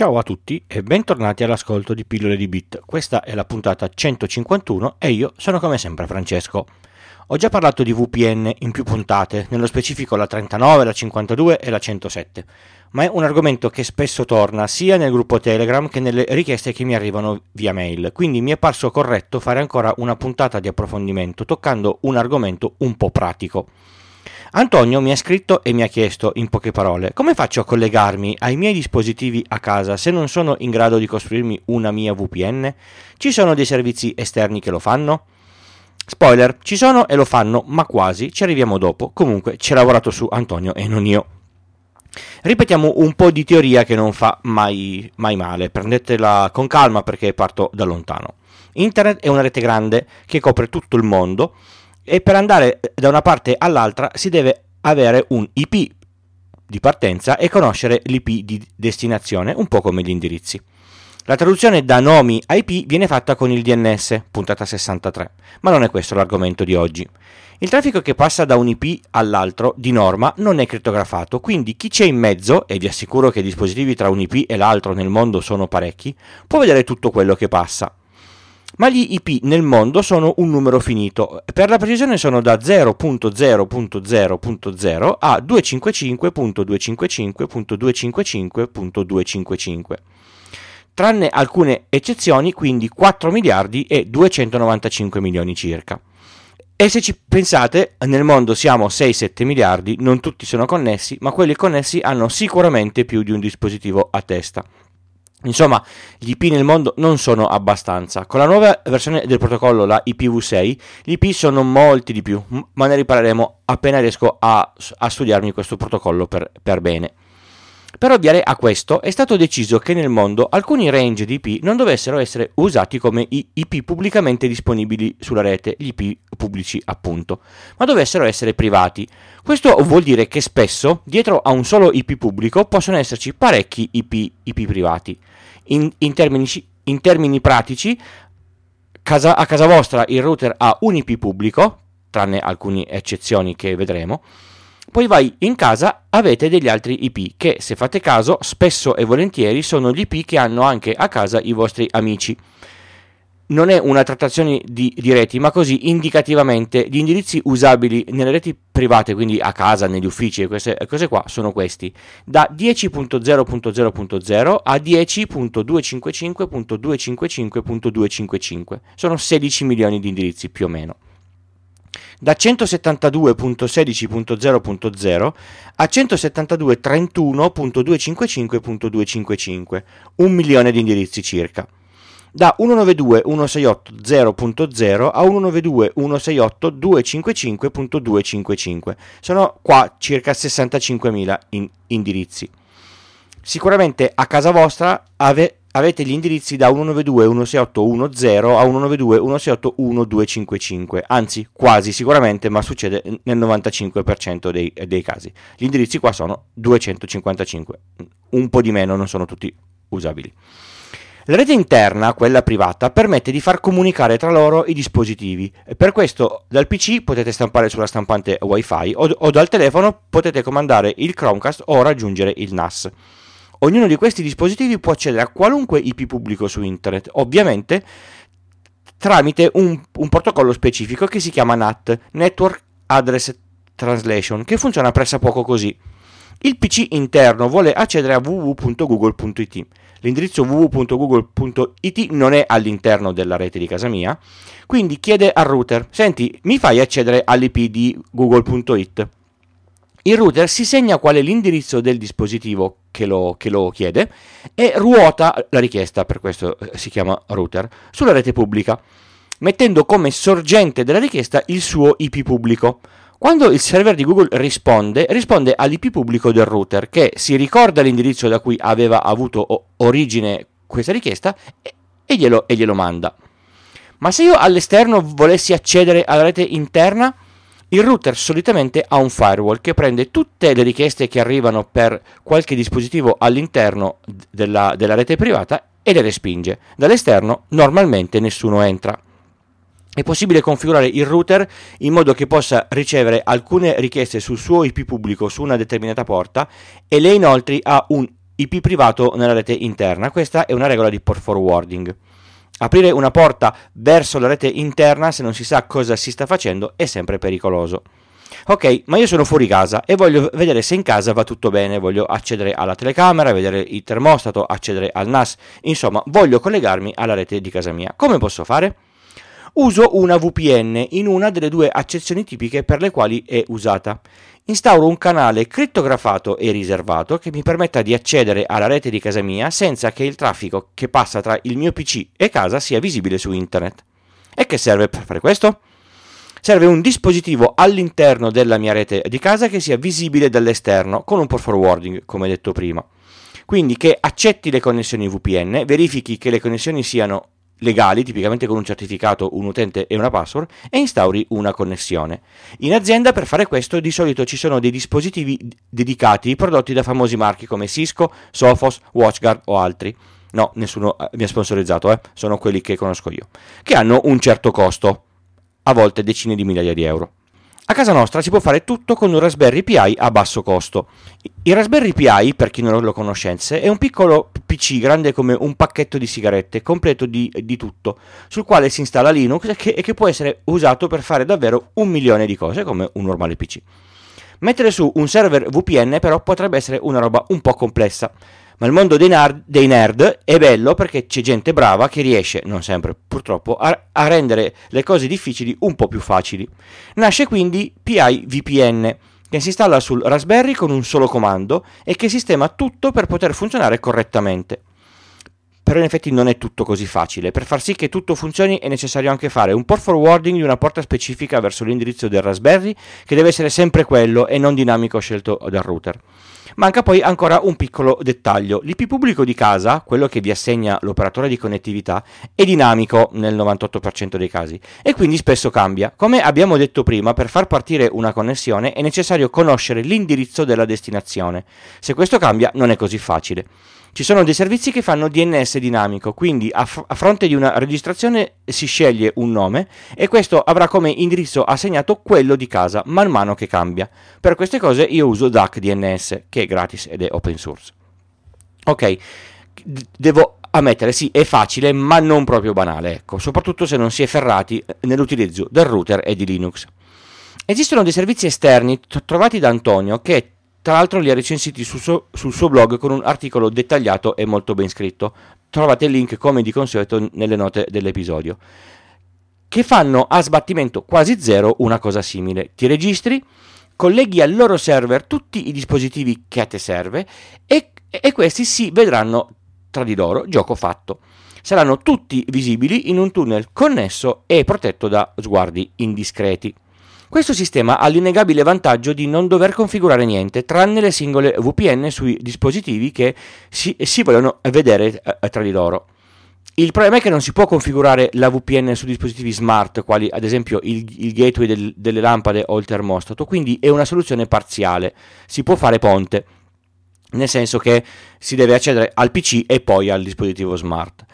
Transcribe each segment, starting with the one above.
Ciao a tutti e bentornati all'ascolto di Pillole di Bit. Questa è la puntata 151 e io sono come sempre Francesco. Ho già parlato di VPN in più puntate, nello specifico la 39, la 52 e la 107, ma è un argomento che spesso torna sia nel gruppo Telegram che nelle richieste che mi arrivano via mail, quindi mi è parso corretto fare ancora una puntata di approfondimento toccando un argomento un po' pratico. Antonio mi ha scritto e mi ha chiesto, in poche parole, come faccio a collegarmi ai miei dispositivi a casa se non sono in grado di costruirmi una mia VPN? Ci sono dei servizi esterni che lo fanno? Spoiler, ci sono e lo fanno, ma quasi, ci arriviamo dopo. Comunque, ci ha lavorato su Antonio e non io. Ripetiamo un po' di teoria che non fa mai, mai male, prendetela con calma perché parto da lontano. Internet è una rete grande che copre tutto il mondo e per andare da una parte all'altra si deve avere un IP di partenza e conoscere l'IP di destinazione, un po' come gli indirizzi. La traduzione da nomi a IP viene fatta con il DNS, puntata 63, ma non è questo l'argomento di oggi. Il traffico che passa da un IP all'altro di norma non è crittografato, quindi chi c'è in mezzo, e vi assicuro che i dispositivi tra un IP e l'altro nel mondo sono parecchi, può vedere tutto quello che passa ma gli IP nel mondo sono un numero finito. Per la precisione sono da 0.0.0.0 a 255.255.255.255. Tranne alcune eccezioni, quindi 4 miliardi e 295 milioni circa. E se ci pensate, nel mondo siamo 6-7 miliardi, non tutti sono connessi, ma quelli connessi hanno sicuramente più di un dispositivo a testa. Insomma, gli IP nel mondo non sono abbastanza. Con la nuova versione del protocollo, la IPv6, gli IP sono molti di più, ma ne riparleremo appena riesco a, a studiarmi questo protocollo per, per bene. Per ovviare a questo è stato deciso che nel mondo alcuni range di IP non dovessero essere usati come IP pubblicamente disponibili sulla rete, gli IP pubblici appunto, ma dovessero essere privati. Questo vuol dire che spesso dietro a un solo IP pubblico possono esserci parecchi IP, IP privati. In, in, termini, in termini, pratici, casa, a casa vostra il router ha un IP pubblico, tranne alcune eccezioni che vedremo, poi vai in casa, avete degli altri IP che, se fate caso, spesso e volentieri sono gli IP che hanno anche a casa i vostri amici. Non è una trattazione di, di reti, ma così indicativamente gli indirizzi usabili nelle reti private, quindi a casa, negli uffici e queste cose qua, sono questi: da 10.0.0.0 a 10.255.255.255. Sono 16 milioni di indirizzi più o meno da 172.16.0.0 a 172.31.255.255, un milione di indirizzi circa. Da 192.168.0.0 a 192.168.255.255. Sono qua circa 65.000 in indirizzi. Sicuramente a casa vostra ave- avete gli indirizzi da 192.168.1.0 a 192.168.1.255, anzi quasi sicuramente, ma succede nel 95% dei, dei, casi. Gli indirizzi qua sono 255, un po' di meno, non sono tutti usabili. La rete interna, quella privata, permette di far comunicare tra loro i dispositivi. Per questo dal PC potete stampare sulla stampante WiFi o, o dal telefono potete comandare il Chromecast o raggiungere il NAS. Ognuno di questi dispositivi può accedere a qualunque IP pubblico su internet, ovviamente tramite un, un protocollo specifico che si chiama NAT, Network Address Translation, che funziona pressappoco così. Il PC interno vuole accedere a www.google.it. L'indirizzo www.google.it non è all'interno della rete di casa mia, quindi chiede al router: Senti, mi fai accedere all'IP di google.it? il router si segna qual è l'indirizzo del dispositivo che lo, che lo, chiede e ruota la richiesta, per questo eh, si chiama router, sulla rete pubblica, mettendo come sorgente della richiesta il suo IP pubblico. Quando il server di Google risponde, risponde all'IP pubblico del router che si ricorda l'indirizzo da cui aveva avuto origine questa richiesta e, glielo, e glielo manda. Ma se io all'esterno volessi accedere alla rete interna, il router solitamente ha un firewall che prende tutte le richieste che arrivano per qualche dispositivo all'interno della, della rete privata e le respinge. Dall'esterno normalmente nessuno entra. È possibile configurare il router in modo che possa ricevere alcune richieste sul suo IP pubblico su una determinata porta e lei inoltre ha un IP privato nella rete interna. Questa è una regola di port forwarding. Aprire una porta verso la rete interna se non si sa cosa si sta facendo è sempre pericoloso. Ok, ma io sono fuori casa e voglio vedere se in casa va tutto bene, voglio accedere alla telecamera, vedere il termostato, accedere al NAS, insomma, voglio collegarmi alla rete di casa mia. Come posso fare? Uso una VPN in una delle due accezioni tipiche per le quali è usata. Instauro un canale crittografato e riservato che mi permetta di accedere alla rete di casa mia senza che il traffico che passa tra il mio PC e casa sia visibile su internet. E che serve per fare questo? Serve un dispositivo all'interno della mia rete di casa che sia visibile dall'esterno con un port forwarding, come detto prima. Quindi che accetti le connessioni VPN, verifichi che le connessioni siano legali, tipicamente con un certificato, un utente e una password, e instauri una connessione. In azienda per fare questo di solito ci sono dei dispositivi dedicati prodotti da famosi marchi come Cisco, Sophos, WatchGuard o altri. No, nessuno eh, mi ha sponsorizzato, eh? sono quelli che conosco io, che hanno un certo costo a volte decine di migliaia di euro. A casa nostra si può fare tutto con un Raspberry Pi a basso costo. Il Raspberry Pi, per chi non lo conoscesse, è un piccolo PC grande come un pacchetto di sigarette, completo di, di tutto, sul quale si installa Linux e che, e che può essere usato per fare davvero un milione di cose come un normale PC. Mettere su un server VPN però potrebbe essere una roba un po' complessa ma il mondo dei nerd, dei nerd, è bello perché c'è gente brava che riesce, non sempre purtroppo, a, a rendere le cose difficili un po' più facili. Nasce quindi PI VPN, che si installa sul Raspberry con un solo comando e che sistema tutto per poter funzionare correttamente. Però in effetti non è tutto così facile. Per far sì che tutto funzioni è necessario anche fare un port forwarding di una porta specifica verso l'indirizzo del Raspberry, che deve essere sempre quello e non dinamico scelto dal router. Manca poi ancora un piccolo dettaglio. L'IP pubblico di casa, quello che vi assegna l'operatore di connettività, è dinamico nel 98% dei casi e quindi spesso cambia. Come abbiamo detto prima, per far partire una connessione è necessario conoscere l'indirizzo della destinazione. Se questo cambia non è così facile. Ci sono dei servizi che fanno DNS dinamico, quindi a, f- a, fronte di una registrazione si sceglie un nome e questo avrà come indirizzo assegnato quello di casa man mano che cambia. Per queste cose io uso DAC DNS, che è gratis ed è open source. Ok, devo ammettere, sì, è facile, ma non proprio banale, ecco, soprattutto se non si è ferrati nell'utilizzo del router e di Linux. Esistono dei servizi esterni trovati da Antonio che tra l'altro li ha recensiti sul suo, sul suo, blog con un articolo dettagliato e molto ben scritto. Trovate il link come di consueto nelle note dell'episodio. Che fanno a sbattimento quasi zero una cosa simile. Ti registri, colleghi al loro server tutti i dispositivi che a te serve e, e questi si vedranno tra di loro, gioco fatto. Saranno tutti visibili in un tunnel connesso e protetto da sguardi indiscreti. Questo sistema ha l'innegabile vantaggio di non dover configurare niente, tranne le singole VPN sui dispositivi che si, si vogliono vedere eh, tra di loro. Il problema è che non si può configurare la VPN su dispositivi smart, quali ad esempio il, il gateway del, delle lampade o il termostato, quindi è una soluzione parziale, si può fare ponte, nel senso che si deve accedere al PC e poi al dispositivo smart.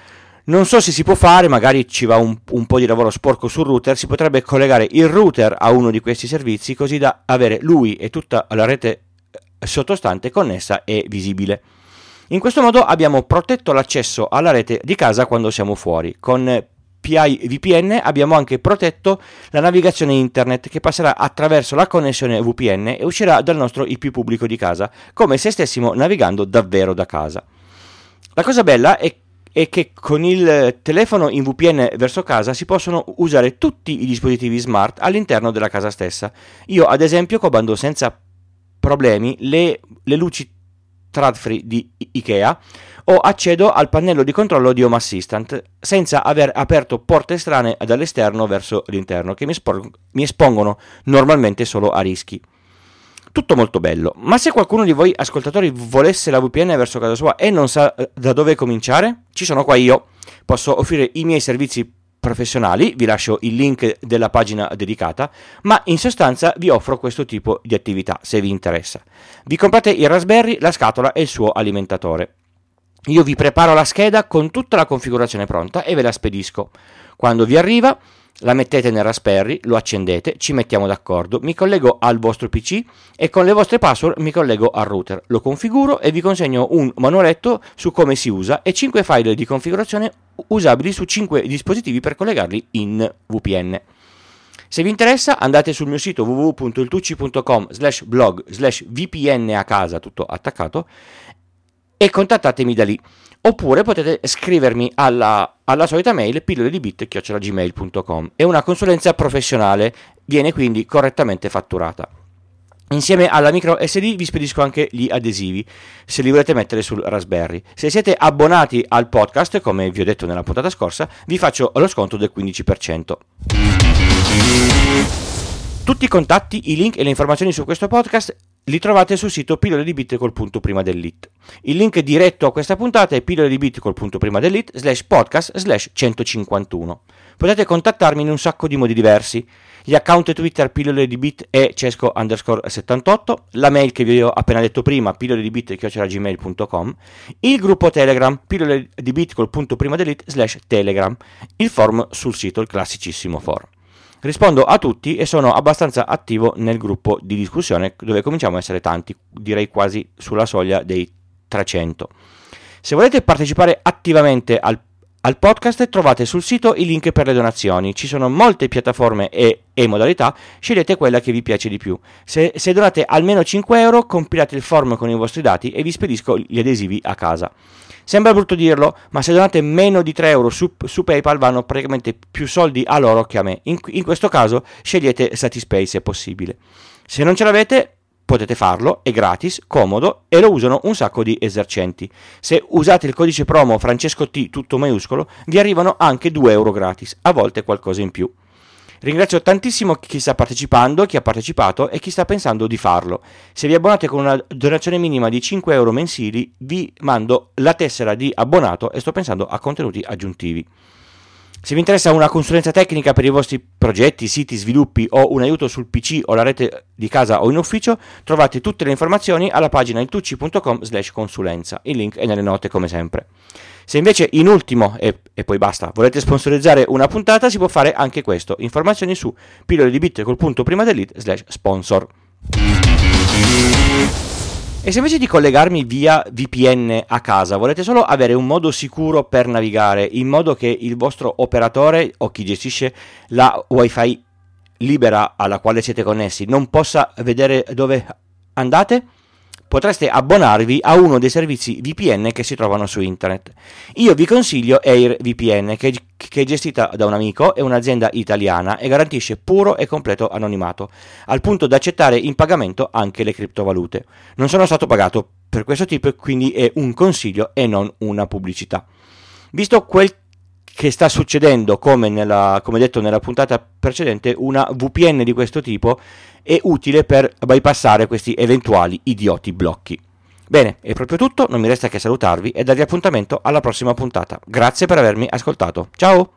Non so se si può fare, magari ci va un, un, po' di lavoro sporco sul router, si potrebbe collegare il router a uno di questi servizi così da avere lui e tutta la rete eh, sottostante connessa e visibile. In questo modo abbiamo protetto l'accesso alla rete di casa quando siamo fuori. Con PI VPN abbiamo anche protetto la navigazione internet che passerà attraverso la connessione VPN e uscirà dal nostro IP pubblico di casa, come se stessimo navigando davvero da casa. La cosa bella è che è che con il telefono in VPN verso casa si possono usare tutti i dispositivi smart all'interno della casa stessa. Io ad esempio comando senza problemi le, le luci Tradfree di Ikea o accedo al pannello di controllo di Home Assistant senza aver aperto porte strane dall'esterno verso l'interno che mi, espongono normalmente solo a rischi tutto molto bello. Ma se qualcuno di voi ascoltatori volesse la VPN verso casa sua e non sa eh, da dove cominciare, ci sono qua io. Posso offrire i miei servizi professionali, vi lascio il link della pagina dedicata, ma in sostanza vi offro questo tipo di attività se vi interessa. Vi comprate il Raspberry, la scatola e il suo alimentatore. Io vi preparo la scheda con tutta la configurazione pronta e ve la spedisco. Quando vi arriva, la mettete nel Raspberry, lo accendete, ci mettiamo d'accordo, mi collego al vostro PC e con le vostre password mi collego al router, lo configuro e vi consegno un manualetto su come si usa e 5 file di configurazione usabili su 5 dispositivi per collegarli in VPN. Se vi interessa andate sul mio sito www.iltucci.com slash blog slash vpn a casa tutto attaccato e contattatemi da lì oppure potete scrivermi alla, alla solita mail pillole di bit.gmail.com e una consulenza professionale viene quindi correttamente fatturata. Insieme alla micro SD vi spedisco anche gli adesivi se li volete mettere sul Raspberry. Se siete abbonati al podcast, come vi ho detto nella puntata scorsa, vi faccio lo sconto del 15%. Tutti i contatti, i link e le informazioni su questo podcast li trovate sul sito pillole di bit col prima dell'it. Il link diretto a questa puntata è pillole di bit col prima dell'it slash podcast slash 151. Potete contattarmi in un sacco di modi diversi. Gli account Twitter pillole di bit e cesco underscore 78, la mail che vi ho appena detto prima, pillole di bit gmail.com, il gruppo Telegram pillole di bit col punto prima dell'it slash telegram, il forum sul sito, il classicissimo forum. Rispondo a tutti e sono abbastanza attivo nel gruppo di discussione dove cominciamo a essere tanti, direi quasi sulla soglia dei 300. Se volete partecipare attivamente al, al podcast trovate sul sito i link per le donazioni, ci sono molte piattaforme e, e modalità, scegliete quella che vi piace di più. Se, se donate almeno 5 euro compilate il form con i vostri dati e vi spedisco gli adesivi a casa. Sembra brutto dirlo, ma se donate meno di 3 euro su, su PayPal vanno praticamente più soldi a loro che a me. In, in questo caso scegliete Satispay se possibile. Se non ce l'avete, potete farlo, è gratis, comodo e lo usano un sacco di esercenti. Se usate il codice promo Francesco T tutto maiuscolo, vi arrivano anche 2 euro gratis, a volte qualcosa in più. Ringrazio tantissimo chi sta partecipando, chi ha partecipato e chi sta pensando di farlo. Se vi abbonate con una donazione minima di 5 euro mensili, vi mando la tessera di abbonato e sto pensando a contenuti aggiuntivi. Se vi interessa una consulenza tecnica per i vostri progetti, siti, sviluppi o un aiuto sul PC o la rete di casa o in ufficio, trovate tutte le informazioni alla pagina iltucci.com slash consulenza. Il link è nelle note come sempre. Se invece in ultimo, e, e, poi basta, volete sponsorizzare una puntata, si può fare anche questo. Informazioni su pillole di bit col punto prima dell'it slash sponsor. E se invece di collegarmi via VPN a casa volete solo avere un modo sicuro per navigare, in modo che il vostro operatore o chi gestisce la wifi libera alla quale siete connessi non possa vedere dove andate? Potreste abbonarvi a uno dei servizi VPN che si trovano su internet. Io vi consiglio AirVPN che, che è gestita da un amico, è un'azienda italiana e garantisce puro e completo anonimato, al punto da accettare in pagamento anche le criptovalute. Non sono stato pagato per questo tipo, quindi è un consiglio e non una pubblicità. Visto quel che sta succedendo, come, nella, come detto nella puntata precedente, una VPN di questo tipo è utile per bypassare questi eventuali idioti blocchi. Bene, è proprio tutto, non mi resta che salutarvi e darvi appuntamento alla prossima puntata. Grazie per avermi ascoltato. Ciao!